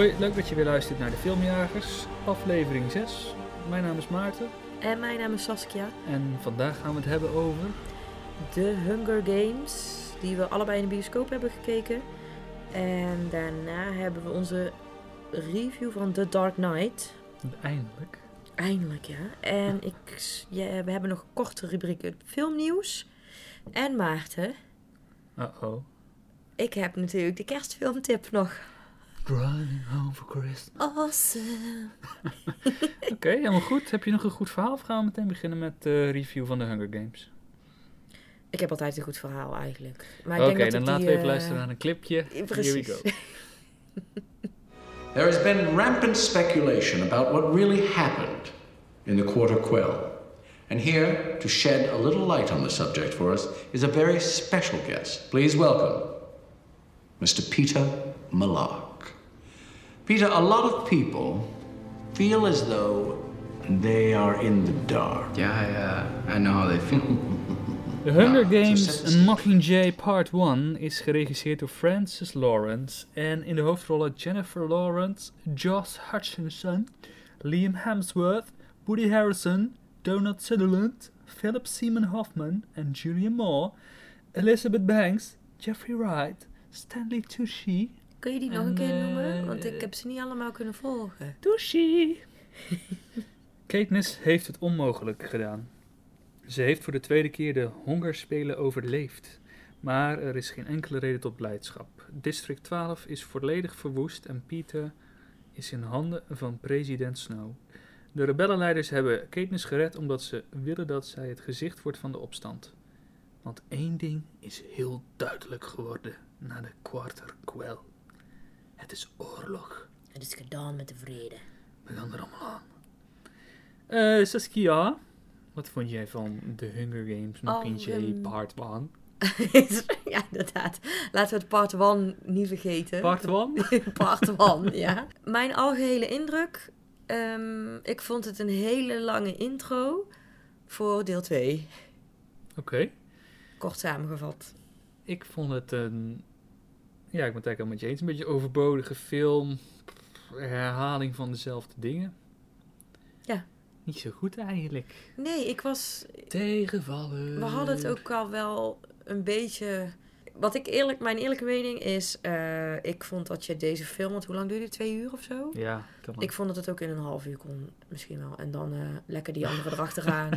Hoi, leuk dat je weer luistert naar de Filmjagers, aflevering 6. Mijn naam is Maarten En mijn naam is Saskia. en vandaag gaan we het hebben over... De Hunger Games, die we allebei in de bioscoop hebben gekeken. En daarna hebben we onze review van The Dark Knight. Eindelijk. Eindelijk, ja. En ik, ja, we hebben nog een korte rubriek filmnieuws. En Maarten, Uh-oh. ik heb natuurlijk de kerstfilmtip nog. Driving home for Christmas. Awesome. Oké, helemaal goed. Heb je nog een goed verhaal of gaan we meteen beginnen met de review van de Hunger Games? Ik heb altijd een goed verhaal eigenlijk. Maar ik Oké, denk dat dan laten we even eh, luisteren naar een clipje. Precies. Here we go. There has been rampant speculation about what really happened in the Quarter Quell. And here, to shed a little light on the subject for us, is a very special guest. Please welcome Mr. Peter Malark. Peter, a lot of people feel as though they are in the dark. Yeah, I, uh, I know how they feel. The Hunger Games zet de A. Mockingjay Part 1 is geregisseerd door Francis Lawrence en in de hoofdrollen Jennifer Lawrence, Josh Hutcherson, Liam Hemsworth, Woody Harrelson, Donald Sutherland, Philip Seymour Hoffman en Julian Moore, Elizabeth Banks, Jeffrey Wright, Stanley Tucci, Kun je die nog En, een keer noemen? Want ik heb ze niet allemaal kunnen volgen. Tucci. Katniss heeft het onmogelijk gedaan. Ze heeft voor de tweede keer de hongerspelen overleefd. Maar er is geen enkele reden tot blijdschap. District 12 is volledig verwoest en Peter is in handen van president Snow. De rebellenleiders hebben Katniss gered omdat ze willen dat zij het gezicht wordt van de opstand. Want één ding is heel duidelijk geworden na de Quarter Quell. Het is oorlog. Het is gedaan met de vrede. We gaan er allemaal aan. Eh, Saskia, wat vond jij van The Hunger Games Mockingjay ehm, Part 1? ja, inderdaad. Laten we het part 1 niet vergeten. Part 1? part 1, ja. Mijn algehele indruk. ehm, ik vond het een hele lange intro voor deel 2. Oké. Kort samengevat. Ik vond het een... Ja, ik ben het eigenlijk wel met je eens. Een beetje overbodige film. Herhaling van dezelfde dingen. Ja. Niet zo goed eigenlijk. Nee, ik was... Tegenvallen. We hadden het ook al wel een beetje... Wat ik eerlijk... Mijn eerlijke mening is... eh, ik vond dat je deze film... Want hoe lang duurde het? Twee uur of zo? Ja, kan maar. Ik vond dat het ook in een half uur kon, misschien wel. En dan eh, lekker die andere erachteraan.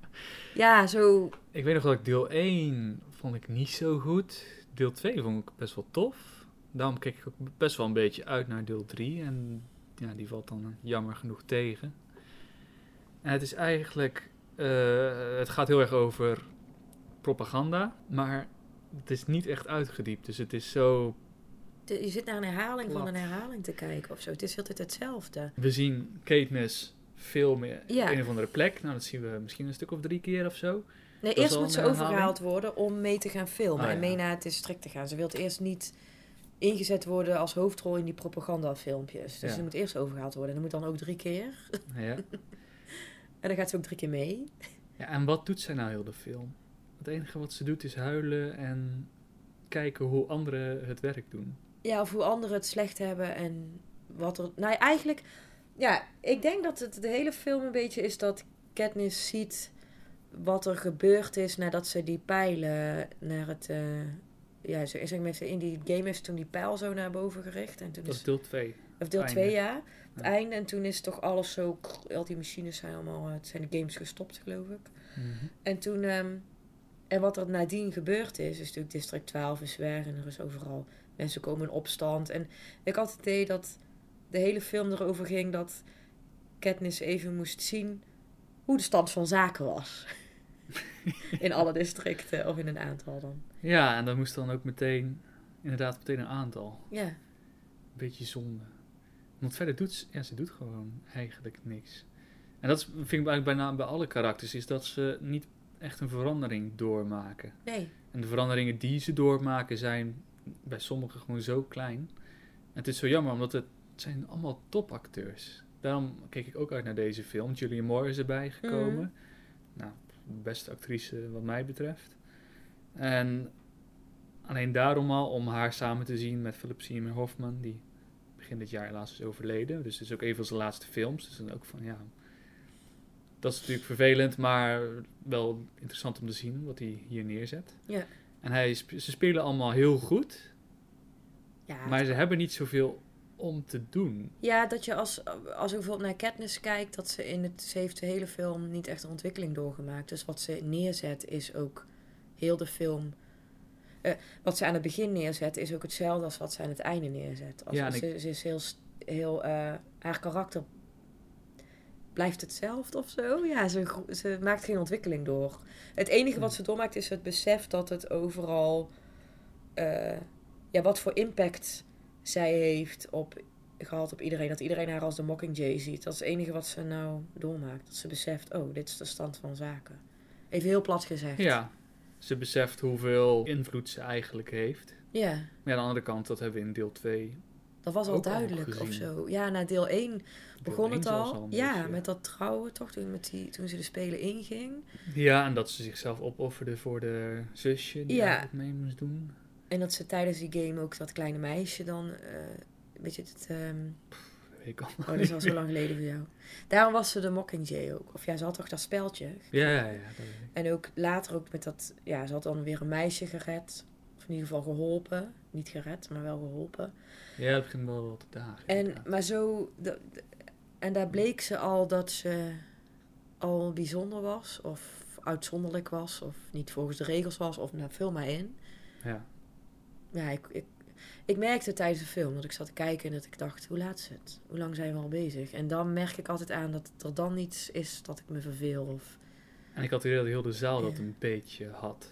ja, zo. Ik weet nog dat ik deel 1 vond ik niet zo goed. Deel 2 vond ik best wel tof. Daarom keek ik ook best wel een beetje uit naar deel 3. En ja, die valt dan jammer genoeg tegen. En het is eigenlijk... eh, het gaat heel erg over propaganda. Maar het is niet echt uitgediept. Dus het is zo... de- je zit naar een herhaling van een herhaling te kijken of zo. Het is altijd hetzelfde. We zien Katniss filmen Ja. op een of andere plek. Nou, dat zien we misschien een stuk of drie keer of zo. Nee, eerst moet ze overgehaald worden om mee te gaan filmen. Oh, En mee naar het district te gaan. Ze wil eerst niet ingezet worden als hoofdrol in die propagandafilmpjes. Dus Ja. ze moet eerst overgehaald worden. En dat moet dan ook drie keer. Ja. En dan gaat ze ook drie keer mee. Ja, en wat doet zij nou heel de film? Het enige wat ze doet is huilen en kijken hoe anderen het werk doen. Ja, of hoe anderen het slecht hebben en wat er... Nou, eigenlijk... Ja, ik denk dat het de hele film een beetje is dat Katniss ziet wat er gebeurd is nadat ze die pijlen naar het... eh, ja, ze, zeg maar, in die game heeft ze toen die pijl zo naar boven gericht. En toen Dat is, is deel 2. of deel einde. 2, ja. Het Ja. einde. En toen is toch alles zo... Al die machines zijn allemaal... eh, Het zijn de games gestopt, geloof ik. En toen... ehm, en wat er nadien gebeurd is, is natuurlijk District 12 is weg en er is overal mensen komen in opstand. En ik had het idee dat de hele film erover ging dat Katniss even moest zien hoe de stand van zaken was. in alle districten, of in een aantal dan. Ja, en dat moest dan ook meteen, inderdaad meteen een aantal. Ja, Een beetje zonde. Want verder doet ze, ja, ze doet gewoon eigenlijk niks. En dat vind ik eigenlijk bijna bij alle karakters, is dat ze niet echt een verandering doormaken. nee. En de veranderingen die ze doormaken zijn bij sommigen gewoon zo klein. En het is zo jammer, omdat het zijn allemaal topacteurs. Daarom keek ik ook uit naar deze film. Julian Moore is erbij gekomen. Nou, beste actrice wat mij betreft. En alleen daarom al, om haar samen te zien met Philip Seymour Hoffman, die begin dit jaar helaas is overleden. Dus het is ook een van zijn laatste films. Dus dan ook van ja. Dat is natuurlijk vervelend, maar wel interessant om te zien wat hij hier neerzet. Ja. En hij, ze spelen allemaal heel goed, Ja, maar ze hebben niet zoveel om te doen. ja, dat je als, als je bijvoorbeeld naar Katniss kijkt, dat ze in het, ze heeft de hele film niet echt een ontwikkeling doorgemaakt. Dus wat ze neerzet is ook heel de film. eh, wat ze aan het begin neerzet is ook hetzelfde als wat ze aan het einde neerzet. Als, Ja, ze, ze is heel, heel eh, haar karakter blijft hetzelfde of zo. Ja, ze, ze maakt geen ontwikkeling door. Het enige wat ze doormaakt is het besef dat het overal, eh, ja, wat voor impact zij heeft op, gehad op iedereen. Dat iedereen haar als de Mockingjay ziet. Dat is het enige wat ze nou doormaakt. Dat ze beseft, oh, dit is de stand van zaken. Even heel plat gezegd. Ja, ze beseft hoeveel invloed ze eigenlijk heeft. Ja, Maar ja, aan de andere kant, dat hebben we in deel 2. dat was al Ook al duidelijk of zo. Ja, na deel 1 begon het al. ja, met dat trouwen toch, toen, met die, toen ze de Spelen inging. Ja, en dat ze zichzelf opofferde voor de zusje die Ja. mee moest doen. En dat ze tijdens die game ook dat kleine meisje dan... eh weet je, het, ehm, ik al. oh, dat is al zo lang geleden voor jou. Daarom was ze de Mockingjay ook. Of ja, ze had toch dat speltje. Ja, ja, ja. En ook later ook met dat... Ja, ze had dan weer een meisje gered. Of in ieder geval geholpen. Niet gered, maar wel geholpen. Ja, dat begint wel wat te dagen. En, inderdaad. maar zo... en daar bleek ze al dat ze al bijzonder was. Of uitzonderlijk was. Of niet volgens de regels was. Of nou, vul maar in. Ja. Ja, ik, ik, ik merkte tijdens de film dat ik zat te kijken en dat ik dacht, hoe laat is het? Hoe lang zijn we al bezig? En dan merk ik altijd aan dat er dan iets is dat ik me verveel. Of... En ik had het idee dat heel de zaal dat Ja. een beetje had.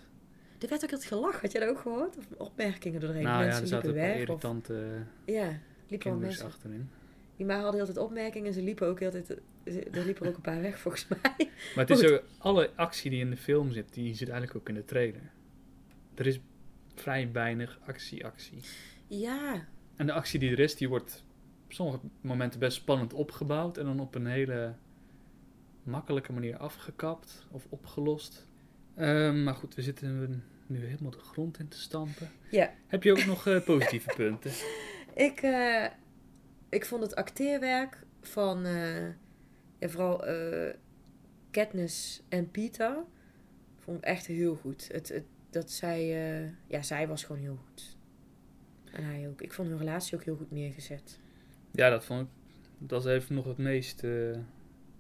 Er werd ook het gelach, had jij dat ook gehoord? Of opmerkingen doorheen? nou ja, mensen er zaten weg. Of, irritante ja, liepen mensen. achterin. Die maar hadden heel tijd opmerkingen en ze liepen ook heel tijd... ze- Er liepen er ook een paar weg volgens mij. Maar het is Goed. ook, alle actie die in de film zit, die zit eigenlijk ook in de trailer. Er is vrij weinig actie, actie. Ja, En de actie die er is, die wordt op sommige momenten best spannend opgebouwd en dan op een hele makkelijke manier afgekapt of opgelost. Ehm, maar goed, we zitten nu helemaal de grond in te stampen. ja. Heb je ook nog eh, positieve punten? Ik, eh, ik vond het acteerwerk van eh, ja, vooral Katniss en Peter vond ik echt heel goed. Het, het, dat zij, eh, ja, zij was gewoon heel goed. En hij ook. Ik vond hun relatie ook heel goed neergezet. Ja, dat vond ik. Dat is even nog het meest. eh,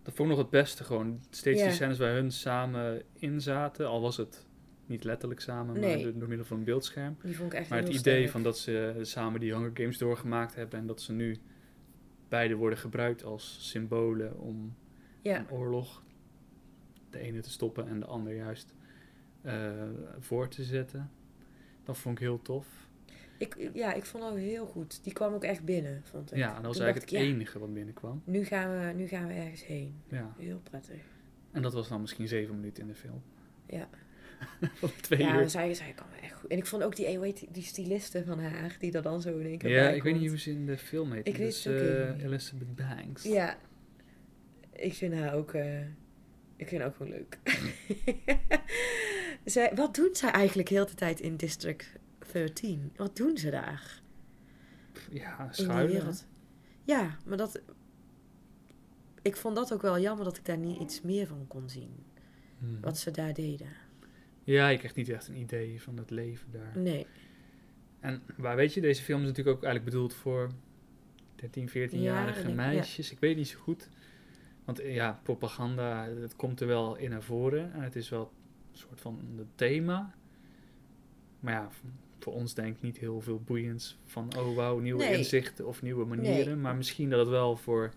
dat vond ik nog het beste gewoon. Steeds die scènes waar hun samen in zaten, al was het niet letterlijk samen, Nee. maar door, middel van een beeldscherm. Die vond ik echt Maar het idee sterk. van dat ze samen die Hunger Games doorgemaakt hebben en dat ze nu beide worden gebruikt als symbolen om Ja, een oorlog de ene te stoppen en de ander juist voor te zetten. Dat vond ik heel tof. ik, ja, ik vond dat heel goed. Die kwam ook echt binnen, vond ik. Ja, dat was Toen eigenlijk het ik, ja, enige wat binnenkwam. Nu gaan, we, nu gaan we ergens heen. Ja. Heel prettig. En dat was dan misschien zeven minuten in de film. Ja. Van twee ja, uur. zij, zij kan echt goed. En ik vond ook die, eh, hoe heet die, styliste van haar, die er dan zo in één keer Ja, ik weet niet hoe ze in de film heet. Ik Dat weet het ook eh, even niet. Elizabeth Banks. Ja, ik vind haar ook, eh, ik vind haar ook gewoon leuk. zij, wat doen zij eigenlijk heel de tijd in District 13? Wat doen ze daar? Ja, schuilen. Ja, maar dat... Ik vond dat ook wel jammer dat ik daar niet iets meer van kon zien. Hmm. Wat ze daar deden. Ja, je krijgt niet echt een idee van het leven daar. Nee. En waar weet je, deze film is natuurlijk ook eigenlijk bedoeld voor 13, 14-jarige Ja, ik- meisjes. Ik weet niet zo goed. Want ja, propaganda, het komt er wel in naar voren. En het is wel soort van een thema. Maar ja, voor ons denk ik niet heel veel boeiends van, oh wauw, nieuwe Nee. inzichten of nieuwe manieren. Maar misschien dat het wel voor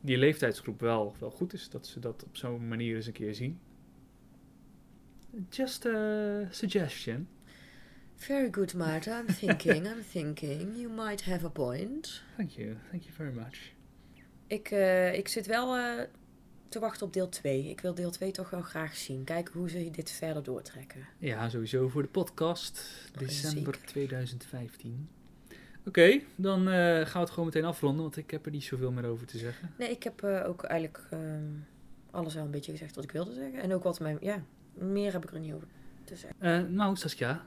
die leeftijdsgroep wel, wel goed is dat ze dat op zo'n manier eens een keer zien. Just a suggestion. Very good, Marta. I'm thinking, I'm thinking. You might have a point. Thank you, thank you very much. Ik, eh, ik zit wel eh, te wachten op deel 2. Ik wil deel 2 toch wel graag zien. Kijken hoe ze dit verder doortrekken. Ja, sowieso voor de podcast. December Zeker. 2015. Oké, dan eh, gaan we het gewoon meteen afronden, want ik heb er niet zoveel meer over te zeggen. Nee, ik heb eh, ook eigenlijk ehm, alles wel een beetje gezegd wat ik wilde zeggen. En ook wat mijn... Ja, meer heb ik er niet over te zeggen. Eh, nou, Saskia,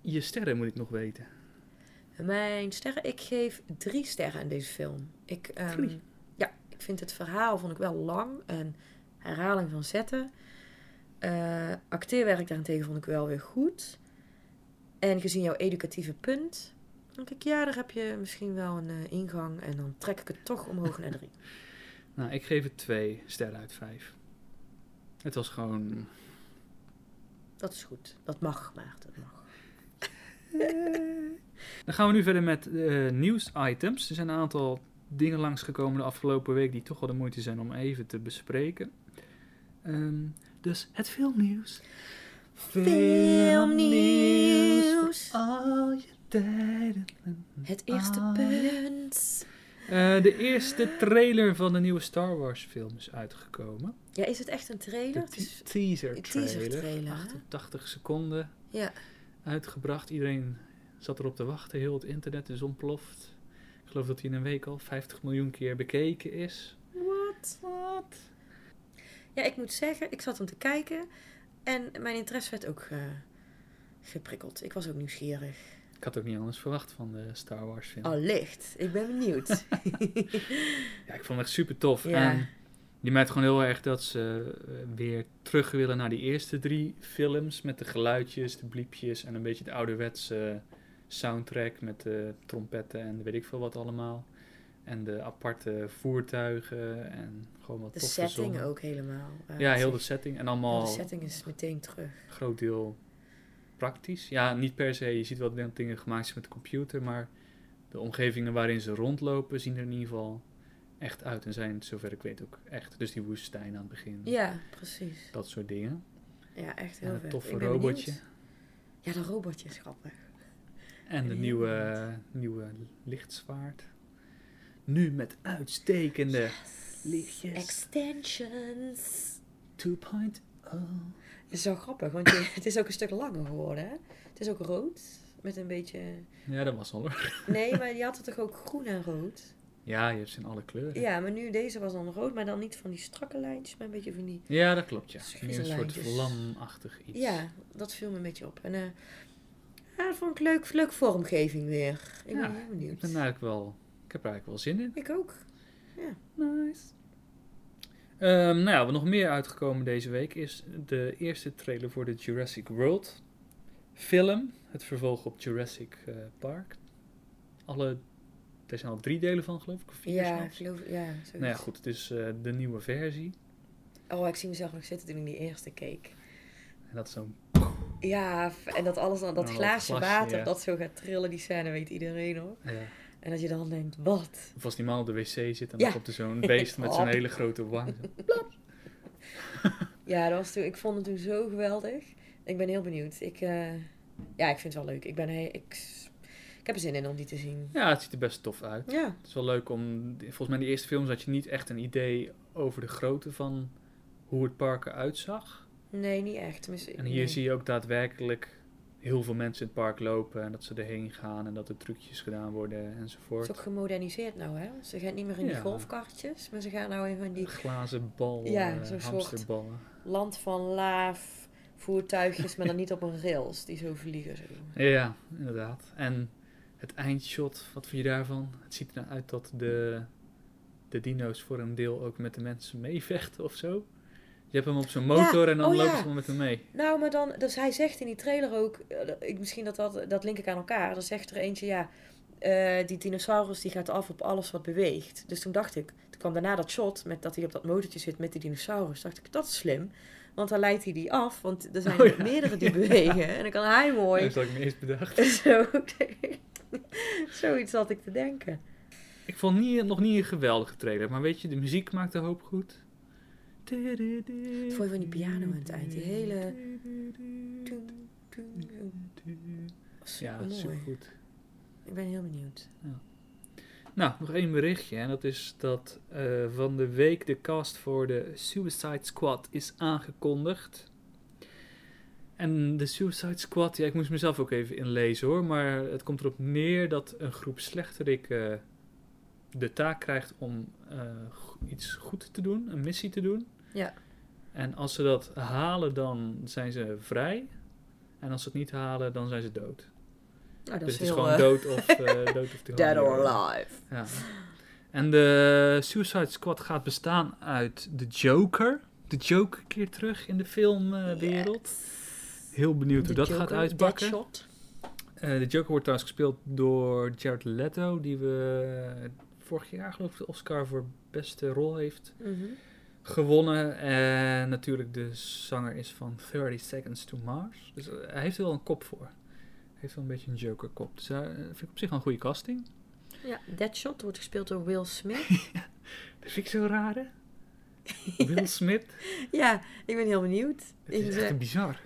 je sterren moet ik nog weten. Mijn sterren, ik geef drie sterren aan deze film. Ik, ehm, ik vind het verhaal vond ik wel lang en herhaling van zetten. Eh, acteerwerk daarentegen vond ik wel weer goed. En gezien jouw educatieve punt, denk ik, ja, daar heb je misschien wel een eh, ingang. En dan trek ik het toch omhoog naar drie. Nou, ik geef het twee sterren uit vijf. Het was gewoon... Dat is goed. Dat mag, Maarten. Dat mag. Dan gaan we nu verder met eh nieuwsitems. Er zijn een aantal dingen langsgekomen de afgelopen week die toch wel de moeite zijn om even te bespreken. Ehm, dus het filmnieuws. Filmnieuws. Al je tijden. Het eerste punt. Eh, de eerste trailer van de nieuwe Star Wars film is uitgekomen. Ja, is het echt een trailer? Het is, te- teaser een trailer. teaser trailer, hè? 88 seconden ja. uitgebracht. Iedereen zat erop te wachten. Heel het internet is ontploft. Geloof dat hij in een week al 50 miljoen keer bekeken is. Wat? Wat? Ja, ik moet zeggen, ik zat om te kijken en mijn interesse werd ook eh, geprikkeld. Ik was ook nieuwsgierig. Ik had ook niet anders verwacht van de Star Wars film. Allicht, ik ben benieuwd. Ja, ik vond het echt super tof. Ja. En die merkt gewoon heel erg dat ze eh, weer terug willen naar die eerste drie films. Met de geluidjes, de bliepjes en een beetje de ouderwetse soundtrack met de trompetten en weet ik veel wat allemaal. En de aparte voertuigen en gewoon wat de setting ook helemaal. eh, Ja, heel de setting. En allemaal de setting is meteen terug. groot deel praktisch. Ja, niet per se. Je ziet wel dat dingen gemaakt zijn met de computer, maar de omgevingen waarin ze rondlopen zien er in ieder geval echt uit. En zijn, zover ik weet, ook echt. Dus die woestijn aan het begin. Ja, precies. Dat soort dingen. Ja, echt En heel een vet. toffe robotje. benieuwd. Ja, dat robotje is grappig. En de nieuwe, nieuwe lichtzwaard. Nu met uitstekende lichtjes. Extensions. 2.0. Het is zo grappig, want je, het is ook een stuk langer geworden. Hè? Het is ook rood, met een beetje... Ja, dat was al hoor. Nee, maar die had het toch ook groen en rood? Ja, je hebt ze in alle kleuren. Ja, maar nu deze was dan rood, maar dan niet van die strakke lijntjes, maar een beetje van die... Ja, dat klopt ja. Een soort lijntjes. vlamachtig iets. Ja, dat viel me een beetje op. En eh ja, dat vond ik leuk, leuk vormgeving weer. Ik Ja, ben heel benieuwd. Ik ben eigenlijk wel... Ik heb er eigenlijk wel zin in. Ik ook. Nice. Ehm, nou ja, wat nog meer uitgekomen deze week is de eerste trailer voor de Jurassic World film. Het vervolg op Jurassic eh, Park. Alle, er zijn al drie delen van geloof ik, of vier Ja, zelfs. geloof... Ja, zoiets. Nou ja, goed, het is eh, de nieuwe versie. Oh, ik zie mezelf nog zitten toen ik die eerste keek. En dat is zo'n... Ja, en dat alles dan, dat Oh, glaasje glasje, water, ja. dat zo gaat trillen, die scène weet iedereen hoor. Ja. En dat je dan denkt, wat? Of als die man op de wc zit en dan komt er zo'n beest met zo'n hele grote wang. Ja, dat was toen, ik vond het toen zo geweldig. Ik ben heel benieuwd. Ik, eh, ja, ik vind het wel leuk. Ik, ben, ik, ik heb er zin in om die te zien. Ja, het ziet er best tof uit. Ja, Het is wel leuk om... Volgens mij in de eerste films had je niet echt een idee over de grootte van hoe het park eruit zag. Nee, niet echt. En hier nee. zie je ook daadwerkelijk heel veel mensen in het park lopen en dat ze erheen gaan en dat er trucjes gedaan worden Het enzovoort. is ook gemoderniseerd nou, hè? Ze gaan niet meer in die golfkartjes, maar ze gaan nou in van die Glazen bal, Ja, eh, zo'n soort- land van laaf voertuigjes, maar dan niet op een rails die zo vliegen. Zo. Ja, inderdaad. En het eindshot, wat vind je daarvan? Het ziet er nou uit dat de, de dino's voor een deel ook met de mensen meevechten of zo. Je hebt hem op zijn motor Ja, en dan oh lopen ja. ze met hem mee. Nou, maar dan, dus hij zegt in die trailer ook, eh, ik, misschien dat, dat, dat link ik aan elkaar. Dan zegt er eentje, ja, eh, die dinosaurus die gaat af op alles wat beweegt. Dus toen dacht ik, toen kwam daarna dat shot met dat hij op dat motortje zit met die dinosaurus. dacht ik, dat is slim. Want dan leidt hij die af, want er zijn Oh ja. meerdere die bewegen. En dan kan hij mooi. Dat had ik me eerst bedacht. Zo, zoiets had ik te denken. Ik vond niet, nog niet een geweldige trailer, maar weet je, de muziek maakt de hoop goed. Vond je van die piano aan het eind? Die hele... Ja, Supermooi. super goed. Ik ben heel benieuwd. Nou, nog één berichtje. En dat is dat eh, van de week de cast voor de Suicide Squad is aangekondigd. En de Suicide Squad, ja, ik moest mezelf ook even inlezen hoor. Maar het komt erop neer dat een groep slechterikken de taak krijgt om eh, iets goed te doen, een missie te doen. Ja. En als ze dat halen, dan zijn ze vrij. En als ze het niet halen, dan zijn ze dood. Nou, dat dus is het is gewoon eh, dood of, eh dood of te Dead or alive. Ja. En de Suicide Squad gaat bestaan uit de Joker. De Joker keert terug in de filmwereld. Heel benieuwd hoe dat gaat uitpakken. Eh, de Joker wordt trouwens gespeeld door Jared Leto, die we vorig jaar geloof ik de Oscar voor beste rol heeft Mhm. Gewonnen. En natuurlijk de zanger is van 30 Seconds to Mars. Dus eh, hij heeft er wel een kop voor. Hij heeft wel een beetje een Joker kop. Dus daar vind ik op zich wel een goede casting. Ja, Deadshot wordt gespeeld door Will Smith. Dat vind ik zo raar? Will Smith. ja, ik ben heel benieuwd. Het is echt bizar.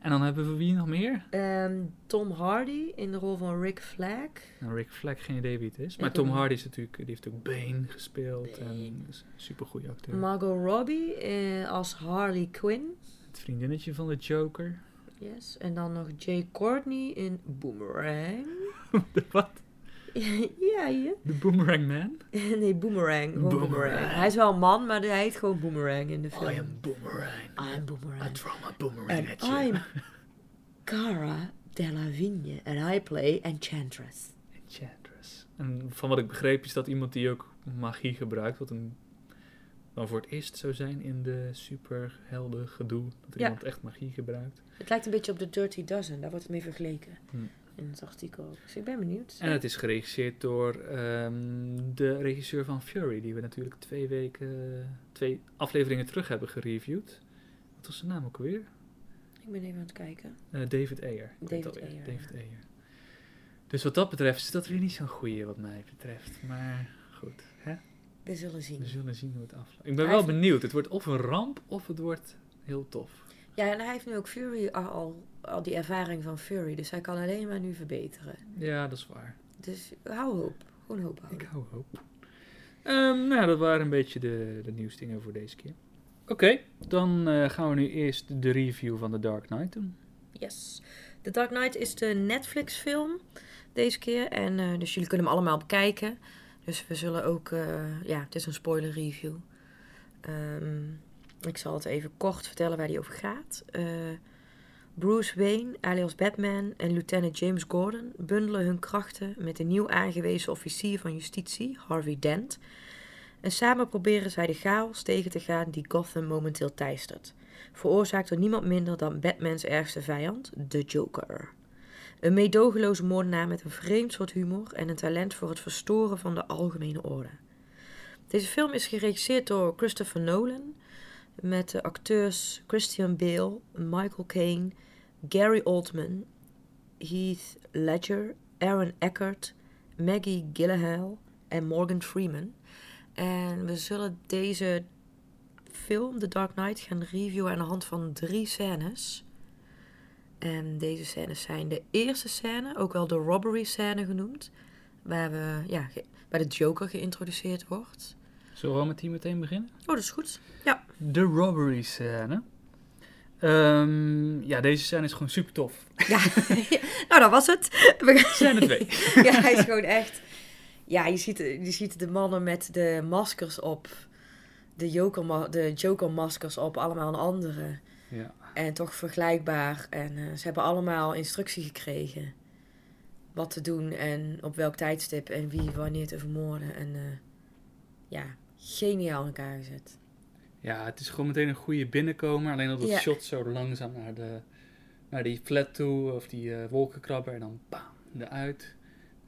En dan hebben we wie nog meer? Ehm, Tom Hardy in de rol van Rick Flag. Nou, Rick Flag, geen idee wie het is. Maar Ik Tom. Hardy is natuurlijk, die heeft ook Bane gespeeld. Bane. En is een supergoeie acteur. Margot Robbie eh, als Harley Quinn. Het vriendinnetje van de Joker. Yes. En dan nog Jay Courtney in Boomerang. wat? ja, ja. De Boomerang Man? nee, Boomerang. Boomerang. Boomerang. Hij is wel een man, maar hij heet gewoon Boomerang in de film. I am Boomerang. I am Boomerang. I throw my boomerang And at you. I'm Cara Delevingne. And I play Enchantress. Enchantress. En van wat ik begreep is dat iemand die ook magie gebruikt, wat een, dan voor het eerst zou zijn in de superhelden gedoe. Dat Ja. iemand echt magie gebruikt. Het lijkt een beetje op de Dirty Dozen. Daar wordt het mee vergeleken. In het artikel. Dus ik ben benieuwd. En het is geregisseerd door ehm, de regisseur van Fury, die we natuurlijk twee weken, twee afleveringen terug hebben gereviewd. Wat was zijn naam ook alweer? Ik ben even aan het kijken. Eh, David Ayer. David Ayer, ja. Dus wat dat betreft is dat weer niet zo'n goeie wat mij betreft. Maar goed, hè? We zullen zien. we zullen zien hoe het afloopt. Ik ben wel benieuwd. Het wordt of een ramp of het wordt heel tof. Ja, en hij heeft nu ook Fury al, al, die ervaring van Fury. Dus hij kan alleen maar nu verbeteren. Ja, dat is waar. Dus hou hoop. Gewoon hoop Ik houden. hou hoop. Ehm, nou, dat waren een beetje de, de nieuwsdingen voor deze keer. Oké, dan eh, gaan we nu eerst de review van The Dark Knight doen. Yes. The Dark Knight is de Netflix film deze keer. En eh, dus jullie kunnen hem allemaal bekijken. Dus we zullen ook... eh, ja, het is een spoiler review. Ehm, ik zal het even kort vertellen waar die over gaat. Eh, Bruce Wayne, alias Batman, en lieutenant James Gordon bundelen hun krachten met de nieuw aangewezen officier van justitie, Harvey Dent. En samen proberen zij de chaos tegen te gaan die Gotham momenteel teistert. Veroorzaakt door niemand minder dan Batmans ergste vijand, de Joker. Een meedogenloze moordenaar met een vreemd soort humor en een talent voor het verstoren van de algemene orde. Deze film is geregisseerd door Christopher Nolan met de acteurs Christian Bale, Michael Caine, Gary Oldman, Heath Ledger, Aaron Eckhart, Maggie Gyllenhaal en Morgan Freeman. En we zullen deze film, The Dark Knight, gaan reviewen aan de hand van drie scènes. En deze scènes zijn de eerste scène, ook wel de robbery scène genoemd, waar, we, ja, waar de Joker geïntroduceerd wordt. Zullen we met die meteen beginnen? Oh, dat is goed. De robbery scène. Ehm, ja, deze scène is gewoon super tof. Ja, nou dat was het. Scène 2. ja, hij is gewoon echt. Ja, je ziet, je ziet de mannen met de maskers op. De Joker, de Joker maskers op, allemaal een andere. Ja. En toch vergelijkbaar. En eh, ze hebben allemaal instructie gekregen. Wat te doen en op welk tijdstip en wie wanneer te vermoorden. En eh, ja, geniaal in elkaar gezet. Ja, het is gewoon meteen een goede binnenkomer. Alleen dat het Ja. shot zo langzaam naar, de, naar die flat toe, of die eh, wolkenkrabber, en dan bam, eruit.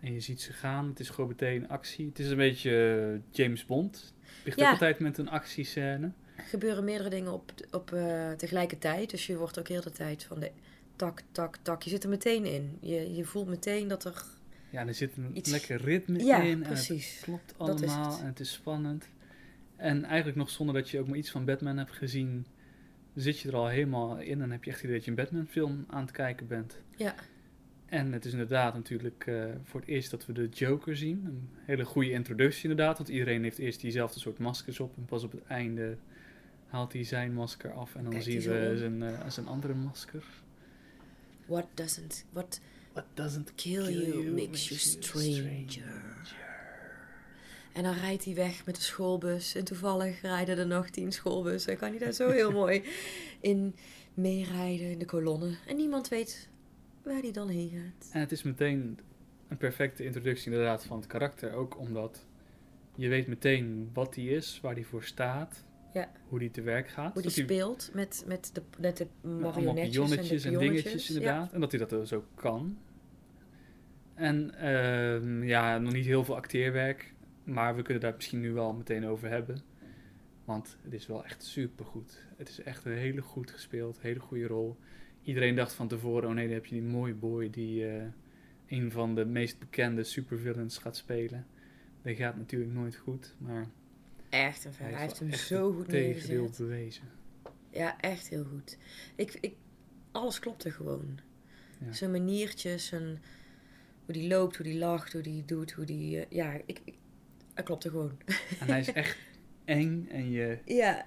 En je ziet ze gaan. Het is gewoon meteen actie. Het is een beetje eh, James Bond. Het ligt Ja. ook altijd met een actiescène. Er gebeuren meerdere dingen op, op eh, tegelijkertijd. Dus je wordt ook heel de tijd van de tak, tak, tak. Je zit er meteen in. Je, je voelt meteen dat er... Ja, er zit een Iets- lekker ritme Ja, in. En het precies. klopt allemaal het. en het is spannend. En eigenlijk nog zonder dat je ook maar iets van Batman hebt gezien, zit je er al helemaal in en heb je echt het idee dat je een Batman film aan het kijken bent. Ja. En het is inderdaad natuurlijk eh, voor het eerst dat we de Joker zien. Een hele goede introductie inderdaad, want iedereen heeft eerst diezelfde soort maskers op en pas op het einde haalt hij zijn masker af en dan zien we zijn, eh, zijn andere masker. What doesn't... What What doesn't kill you makes you stranger. En dan rijdt hij weg met de schoolbus. En toevallig rijden er nog tien schoolbussen. Kan hij daar zo heel mooi in meerijden in de kolonne. En niemand weet waar hij dan heen gaat. En het is meteen een perfecte introductie inderdaad van het karakter. Ook omdat je weet meteen wat hij is, waar hij voor staat, Ja. hoe hij te werk gaat. Hoe die hij- speelt met, met, de, met de marionetjes en de en, dingetjes Ja. inderdaad. En dat hij dat dus ook kan. En ehm, ja, nog niet heel veel acteerwerk. Maar we kunnen daar misschien nu wel meteen over hebben. Want het is wel echt supergoed. Het is echt een hele goed gespeeld, hele goede rol. Iedereen dacht van tevoren, oh nee, dan heb je die mooie boy die eh, een van de meest bekende supervillains gaat spelen. Dat gaat natuurlijk nooit goed, maar Echt een fan. Hij heeft hem zo goed neergezet. bewezen. Ja, echt heel goed. Ik, ik, alles klopte gewoon. Ja. Zijn maniertjes, zijn, hoe die loopt, hoe die lacht, hoe die doet, hoe die... eh, ja, ik, ik, hij klopte gewoon. En hij is echt eng en je, Ja,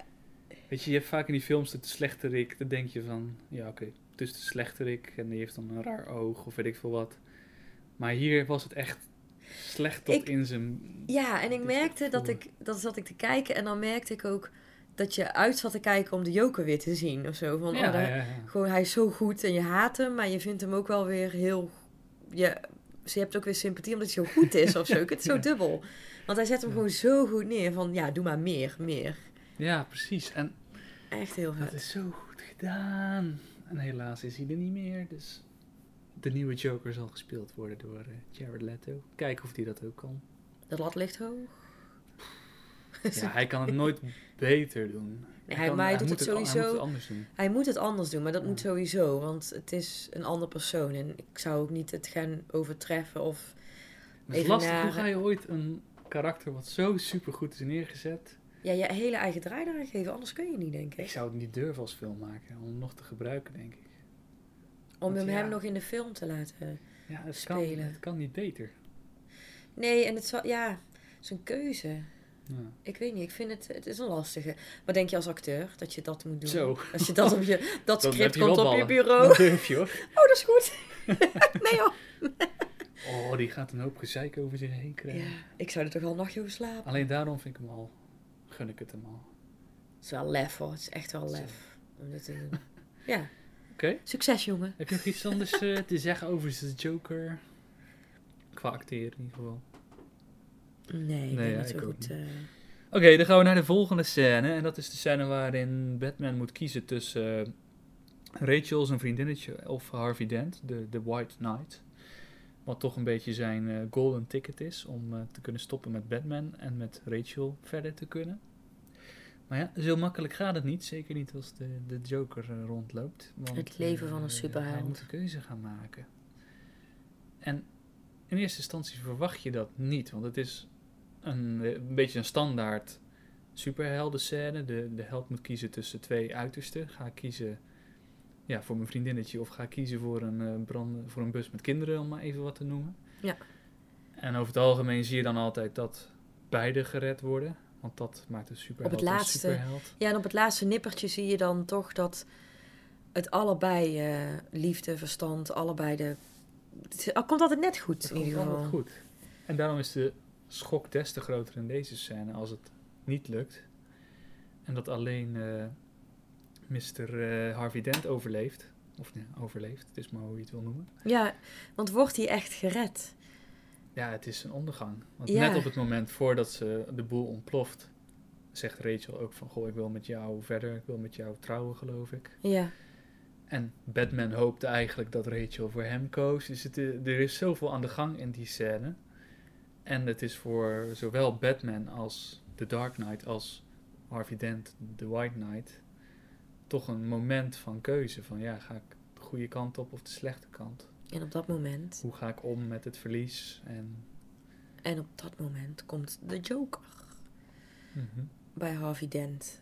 Weet je, je hebt vaak in die films de slechterik, dan denk je van, ja oké, het is de slechterik en die heeft dan een raar oog of weet ik veel wat. Maar hier was het echt slecht tot Ik- in zijn... ja en ik merkte dat ik... Dat zat ik te kijken en dan merkte ik ook dat je uit zat te kijken om de joker weer te zien of zo. Van, ja, oh, daar- ja, ja. Gewoon, hij is zo goed en je haat hem, maar je vindt hem ook wel weer heel... Je, je hebt ook weer sympathie omdat hij zo goed is of zo. Het is zo dubbel. Want hij zet hem Ja. gewoon zo goed neer van, ja, doe maar meer, meer. Ja, precies. En Echt heel dat vet. is zo goed gedaan. En helaas is hij er niet meer, dus de nieuwe Joker zal gespeeld worden door eh, Jared Leto. Kijken of hij dat ook kan. De lat ligt hoog. Ja, hij kan het nooit beter doen. Nee, hij- kan- maar hij doet moet het an- Hij sowieso- moet het anders doen. Hij moet het anders doen, maar dat Ja. moet sowieso, want het is een ander persoon. En ik zou ook niet het gaan overtreffen of... Het is lastig, naar- hoe ga je ooit een karakter wat zo supergoed is neergezet... Ja, je hele eigen draai daaraan geven, anders kun je niet, denk Ik ik. zou het niet durven als filmmaker om hem nog te gebruiken, denk ik. Om want hem, ja. hem nog in de film te laten... Ja, het kan, Spelen. het kan niet beter. Nee, en het zal... Ja, het is een keuze. Ja. Ik weet niet, ik vind het... Het is een lastige. Wat denk je als acteur, dat je dat moet doen? Zo. Als je dat op je... Dat script je komt op je bureau. Dat durf je hoor. Oh, dat is goed. nee hoor. Oh, die gaat een hoop gezeik over zich heen krijgen. Ja, ik zou er toch wel een nachtje over slapen. Alleen daarom vind ik hem al. Gun ik het hem al. Het is wel lef hoor, het is echt wel lef. Om dit te doen. Ja, Oké. succes jongen. Heb je nog iets anders eh, te zeggen over de Joker? Qua acteren in ieder geval. Nee, ik Nee, ja, ik goed. eh, Oké, dan gaan we naar de volgende scène. En dat is de scène waarin Batman moet kiezen tussen eh, Rachel, zijn vriendinnetje, of Harvey Dent, de, de White Knight. Wat toch een beetje zijn eh, golden ticket is om eh, te kunnen stoppen met Batman en met Rachel verder te kunnen. Maar ja, zo makkelijk gaat het niet. Zeker niet als de, de Joker eh, rondloopt. Want, Het leven van een superheld. Hij moet een keuze gaan maken. En in eerste instantie verwacht je dat niet. Want het is een, een beetje een standaard superhelden scène. De, de held moet kiezen tussen twee uitersten. Ga kiezen ja, voor mijn vriendinnetje of ga kiezen voor een, eh, brand, voor een bus met kinderen, om maar even wat te noemen. Ja. En over het algemeen zie je dan altijd dat beide gered worden. Want dat maakt een superheld Op het laatste- een superheld. Ja, en op het laatste nippertje zie je dan toch dat het allebei eh, liefde, verstand, allebei de... Het is- komt altijd net goed Het in ieder geval. altijd goed. En daarom is de schok des te groter in deze scène als het niet lukt. En dat alleen eh Mr. eh, Harvey Dent overleeft. Of nee, overleeft, het is maar hoe je het wil noemen. Ja, want wordt hij echt gered? Ja, het is een ondergang. Want Ja. net op het moment voordat ze de boel ontploft, zegt Rachel ook van... Goh, ik wil met jou verder, ik wil met jou trouwen, geloof ik. Ja, En Batman hoopte eigenlijk dat Rachel voor hem koos. Dus het, i- er is zoveel aan de gang in die scène. En het is voor zowel Batman als The Dark Knight als Harvey Dent, The White Knight, toch een moment van keuze. Van ja, ga ik de goede kant op of de slechte kant? en op dat moment, Hoe ga ik om met het verlies? En, en op dat moment komt de Joker Mhm. bij Harvey Dent,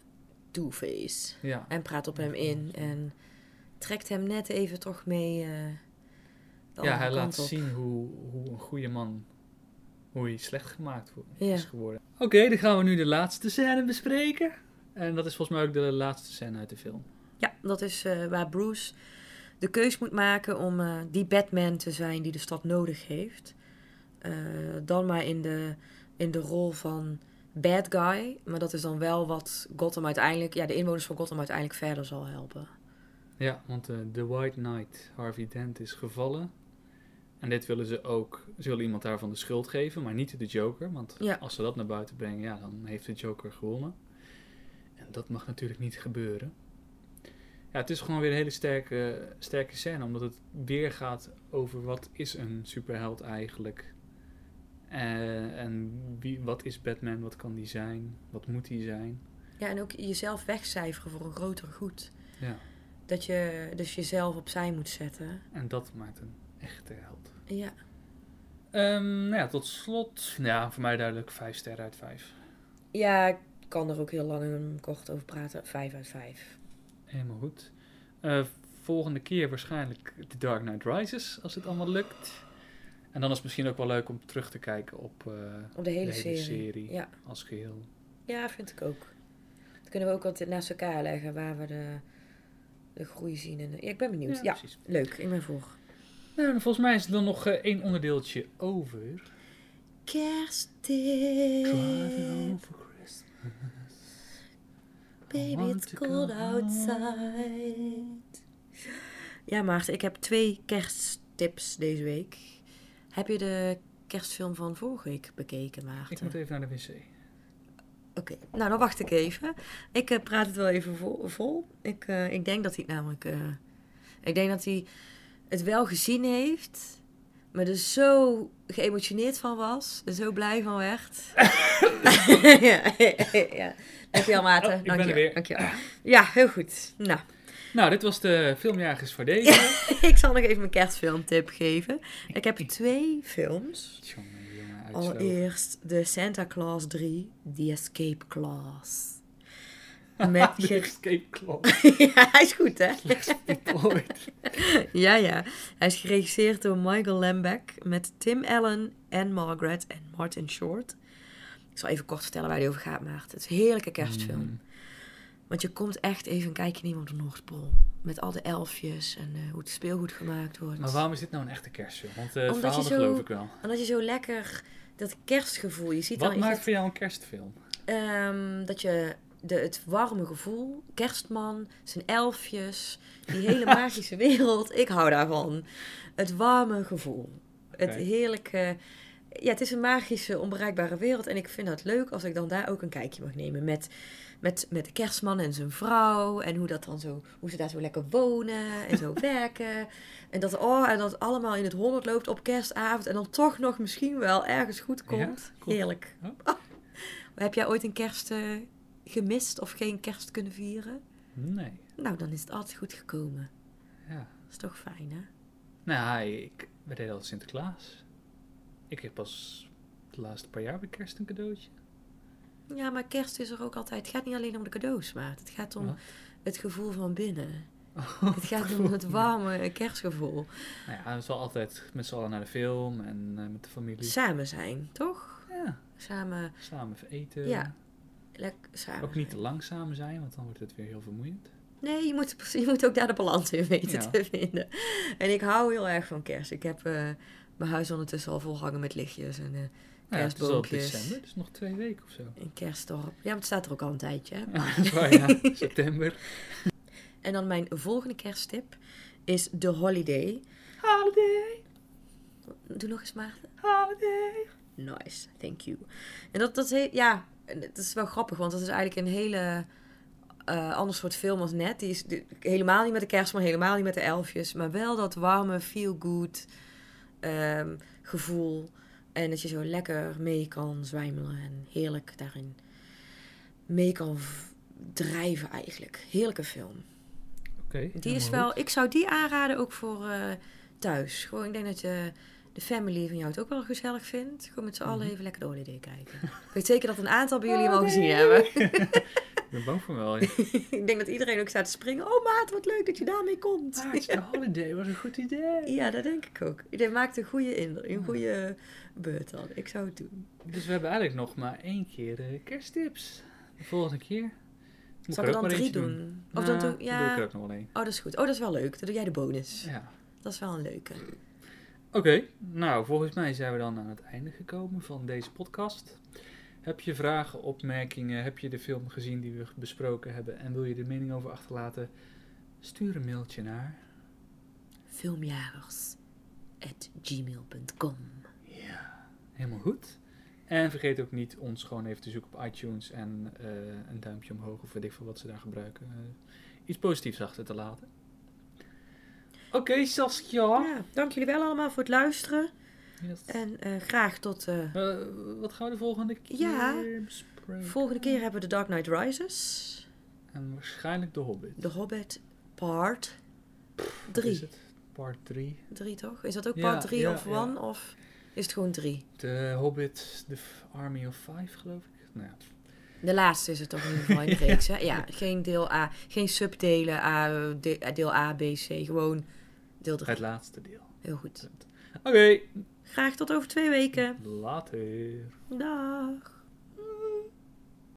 Two-Face, Ja, en praat op hem in en trekt hem net even toch mee eh ja hij laat op. zien hoe, hoe een goede man, hoe hij slecht gemaakt is geworden. Oké, dan gaan we nu de laatste scène bespreken. En dat is volgens mij ook de laatste scène uit de film. Ja, dat is eh, waar Bruce de keus moet maken om eh, die Batman te zijn die de stad nodig heeft. Eh, dan maar in de, in de rol van bad guy. Maar dat is dan wel wat Gotham uiteindelijk, ja, de inwoners van Gotham uiteindelijk verder zal helpen. Ja, want de White Knight, Harvey Dent, is gevallen. En dit willen ze ook, ze willen iemand daarvan de schuld geven, maar niet de Joker. Want Ja. als ze dat naar buiten brengen, ja, dan heeft de Joker gewonnen. En dat mag natuurlijk niet gebeuren. Ja, het is gewoon weer een hele sterke, sterke scène, omdat het weer gaat over wat is een superheld eigenlijk. Eh, en wie, wat is Batman, wat kan die zijn, wat moet hij zijn. Ja, en ook jezelf wegcijferen voor een groter goed. Ja, Dat je dus jezelf opzij moet zetten. en dat maakt een echte held. Ja. Ehm, nou ja, tot slot, ja, voor mij duidelijk 5 sterren uit 5. Ja, kan er ook heel lang en kort over praten. Vijf uit vijf. Helemaal goed. Eh, volgende keer waarschijnlijk The Dark Knight Rises, als het allemaal lukt. En dan is het misschien ook wel leuk om terug te kijken op eh, Op de hele, de hele serie. serie Ja. als geheel. ja, vind ik ook. Dat kunnen we ook altijd naast elkaar leggen waar we de, de groei zien. En de- ja, ik ben benieuwd. Ja, precies. leuk. Ik ben voor. Nou, en volgens mij is er dan nog eh, één onderdeeltje over. Kersttip. Driving Christmas. Baby, it's cold outside. Ja, Maarten, ik heb twee kersttips deze week. Heb je de kerstfilm van vorige week bekeken, Ik Maarten? moet even naar de wc. Oké, nou dan wacht ik even. Ik eh, praat het wel even vol. vol. Ik, eh, ik denk dat hij het namelijk... eh, ik denk dat hij het wel gezien heeft, maar er zo geëmotioneerd van was, er zo blij van werd. ja, ja. Dankjewel, Maarten. Oh, ik ben Dank er je, weer. Dankjewel. Ja, heel goed. Nou, Nou, dit was de filmjagers voor deze. ik zal nog even mijn kerstfilmtip geven. Ik heb twee films. Jongen, jongen, uitstoot. Allereerst de Santa Claus 3, The Escape Clause. Met De escape club. ja, hij is goed, hè? Ja, ja. Hij is geregisseerd door Michael Lembeck met Tim Allen en Margaret en Martin Short. Ik zal even kort vertellen waar die over gaat, Maarten. Het is een heerlijke kerstfilm. Mm. Want je komt echt even een kijkje nemen op de Noordpool. Met al de elfjes en eh, hoe het speelgoed gemaakt wordt. Maar waarom is dit nou een echte kerstfilm? Want het Omdat je zo- geloof ik wel. En dat je zo lekker dat kerstgevoel... Je ziet Wat dan, maakt voor jou een kerstfilm? Ehm, dat je de, het warme gevoel, kerstman, zijn elfjes, die hele magische wereld, ik hou daarvan. Het warme gevoel. Het heerlijke. Ja, het is een magische, onbereikbare wereld. En ik vind dat leuk als ik dan daar ook een kijkje mag nemen. Met, met, met de kerstman en zijn vrouw. En hoe, dat dan zo, hoe ze daar zo lekker wonen en zo werken. En dat, oh, en dat allemaal in het honderd loopt op kerstavond. En dan toch nog misschien wel ergens goed komt. cool. Heerlijk. Oh. Heb jij ooit een kerst eh, gemist of geen kerst kunnen vieren? Nee. Nou, dan is het altijd goed gekomen. Ja. Dat is toch fijn, hè? Nou, ik, we deden altijd Sinterklaas. Ik heb pas de laatste paar jaar bij kerst een cadeautje. Ja, maar kerst is er ook altijd. Het gaat niet alleen om de cadeaus, maar het gaat om Wat? het gevoel van binnen. Oh, Het gaat om het warme kerstgevoel. Nou ja, het is wel altijd met z'n allen naar de film en eh, met de familie. Samen zijn, toch? Ja, Samen, samen eten. Ja. Lekker. Ook niet te zijn. lang samen zijn, want dan wordt het weer heel vermoeiend. Nee, je moet, je moet ook daar de balans in weten Ja. te vinden. En ik hou heel erg van kerst. Ik heb eh, mijn huis ondertussen al volhangen met lichtjes en eh Nou ja, het is Kerstboompjes. december, dus nog twee weken of zo. een kerstdorp. Ja, maar het staat er ook al een tijdje. hè? Ja. September. En dan mijn volgende kersttip is The Holiday. Holiday, Doe nog eens, Maarten. holiday. Nice, thank you. En dat, dat, is heel- ja, het is wel grappig, want dat is eigenlijk een hele eh, ander soort film als net. Die is die- helemaal niet met de kerstman, helemaal niet met de elfjes, maar wel dat warme, feel-good ehm, gevoel. En dat je zo lekker mee kan zwijmelen en heerlijk daarin mee kan drijven eigenlijk. Heerlijke film. Oké. Die is wel, ik zou die aanraden ook voor eh, thuis. Gewoon, ik denk dat je de family van jou het ook wel gezellig vindt. Gewoon met z'n allen Mhm. even lekker de Holiday kijken. ik weet zeker dat een aantal bij jullie hem al gezien hebben. Ik ben bang voor wel. Ja. ik denk dat iedereen ook staat te springen. Oh maat, wat leuk dat je daarmee komt. Maartje, holiday was een goed idee. ja, dat denk ik ook. Iedereen maakt een goede indruk, een goede beurt dan. Ik zou het doen. Dus we hebben eigenlijk nog maar één keer de kersttips. De volgende keer. Moet Zal ik er dan drie doen? Of dan Nou, doe, doe ja. ik er ook nog wel één. Oh, dat is goed. Oh, dat is wel leuk. Dan doe jij de bonus. Ja. Dat is wel een leuke. Oké, nou volgens mij zijn we dan aan het einde gekomen van deze podcast. Heb je vragen, opmerkingen? Heb je de film gezien die we besproken hebben en wil je er mening over achterlaten? Stuur een mailtje naar. Filmjagers.gmail.com Ja, helemaal goed. En vergeet ook niet ons gewoon even te zoeken op iTunes en eh, een duimpje omhoog of weet ik veel wat ze daar gebruiken. eh, iets positiefs achter te laten. Oké, Saskia. Ja, dank jullie wel allemaal voor het luisteren. Yes. En eh, graag tot... eh, Eh, wat gaan we de volgende keer Ja, bespreken? volgende keer hebben we The Dark Knight Rises. En waarschijnlijk The Hobbit. The Hobbit Part Wat 3. Is het? Part 3. 3 toch? Is dat ook Ja, part 3 ja, of ja. 1 of is het gewoon 3? The Hobbit, The Army of Five, geloof ik. Nou ja, De laatste is het toch in ieder geval in de reeks, hè? Ja, geen deel A, geen subdelen A, de- deel A, B, C, gewoon deel 3. het laatste deel. Heel goed. Oké, Graag tot over twee weken. later. Dag.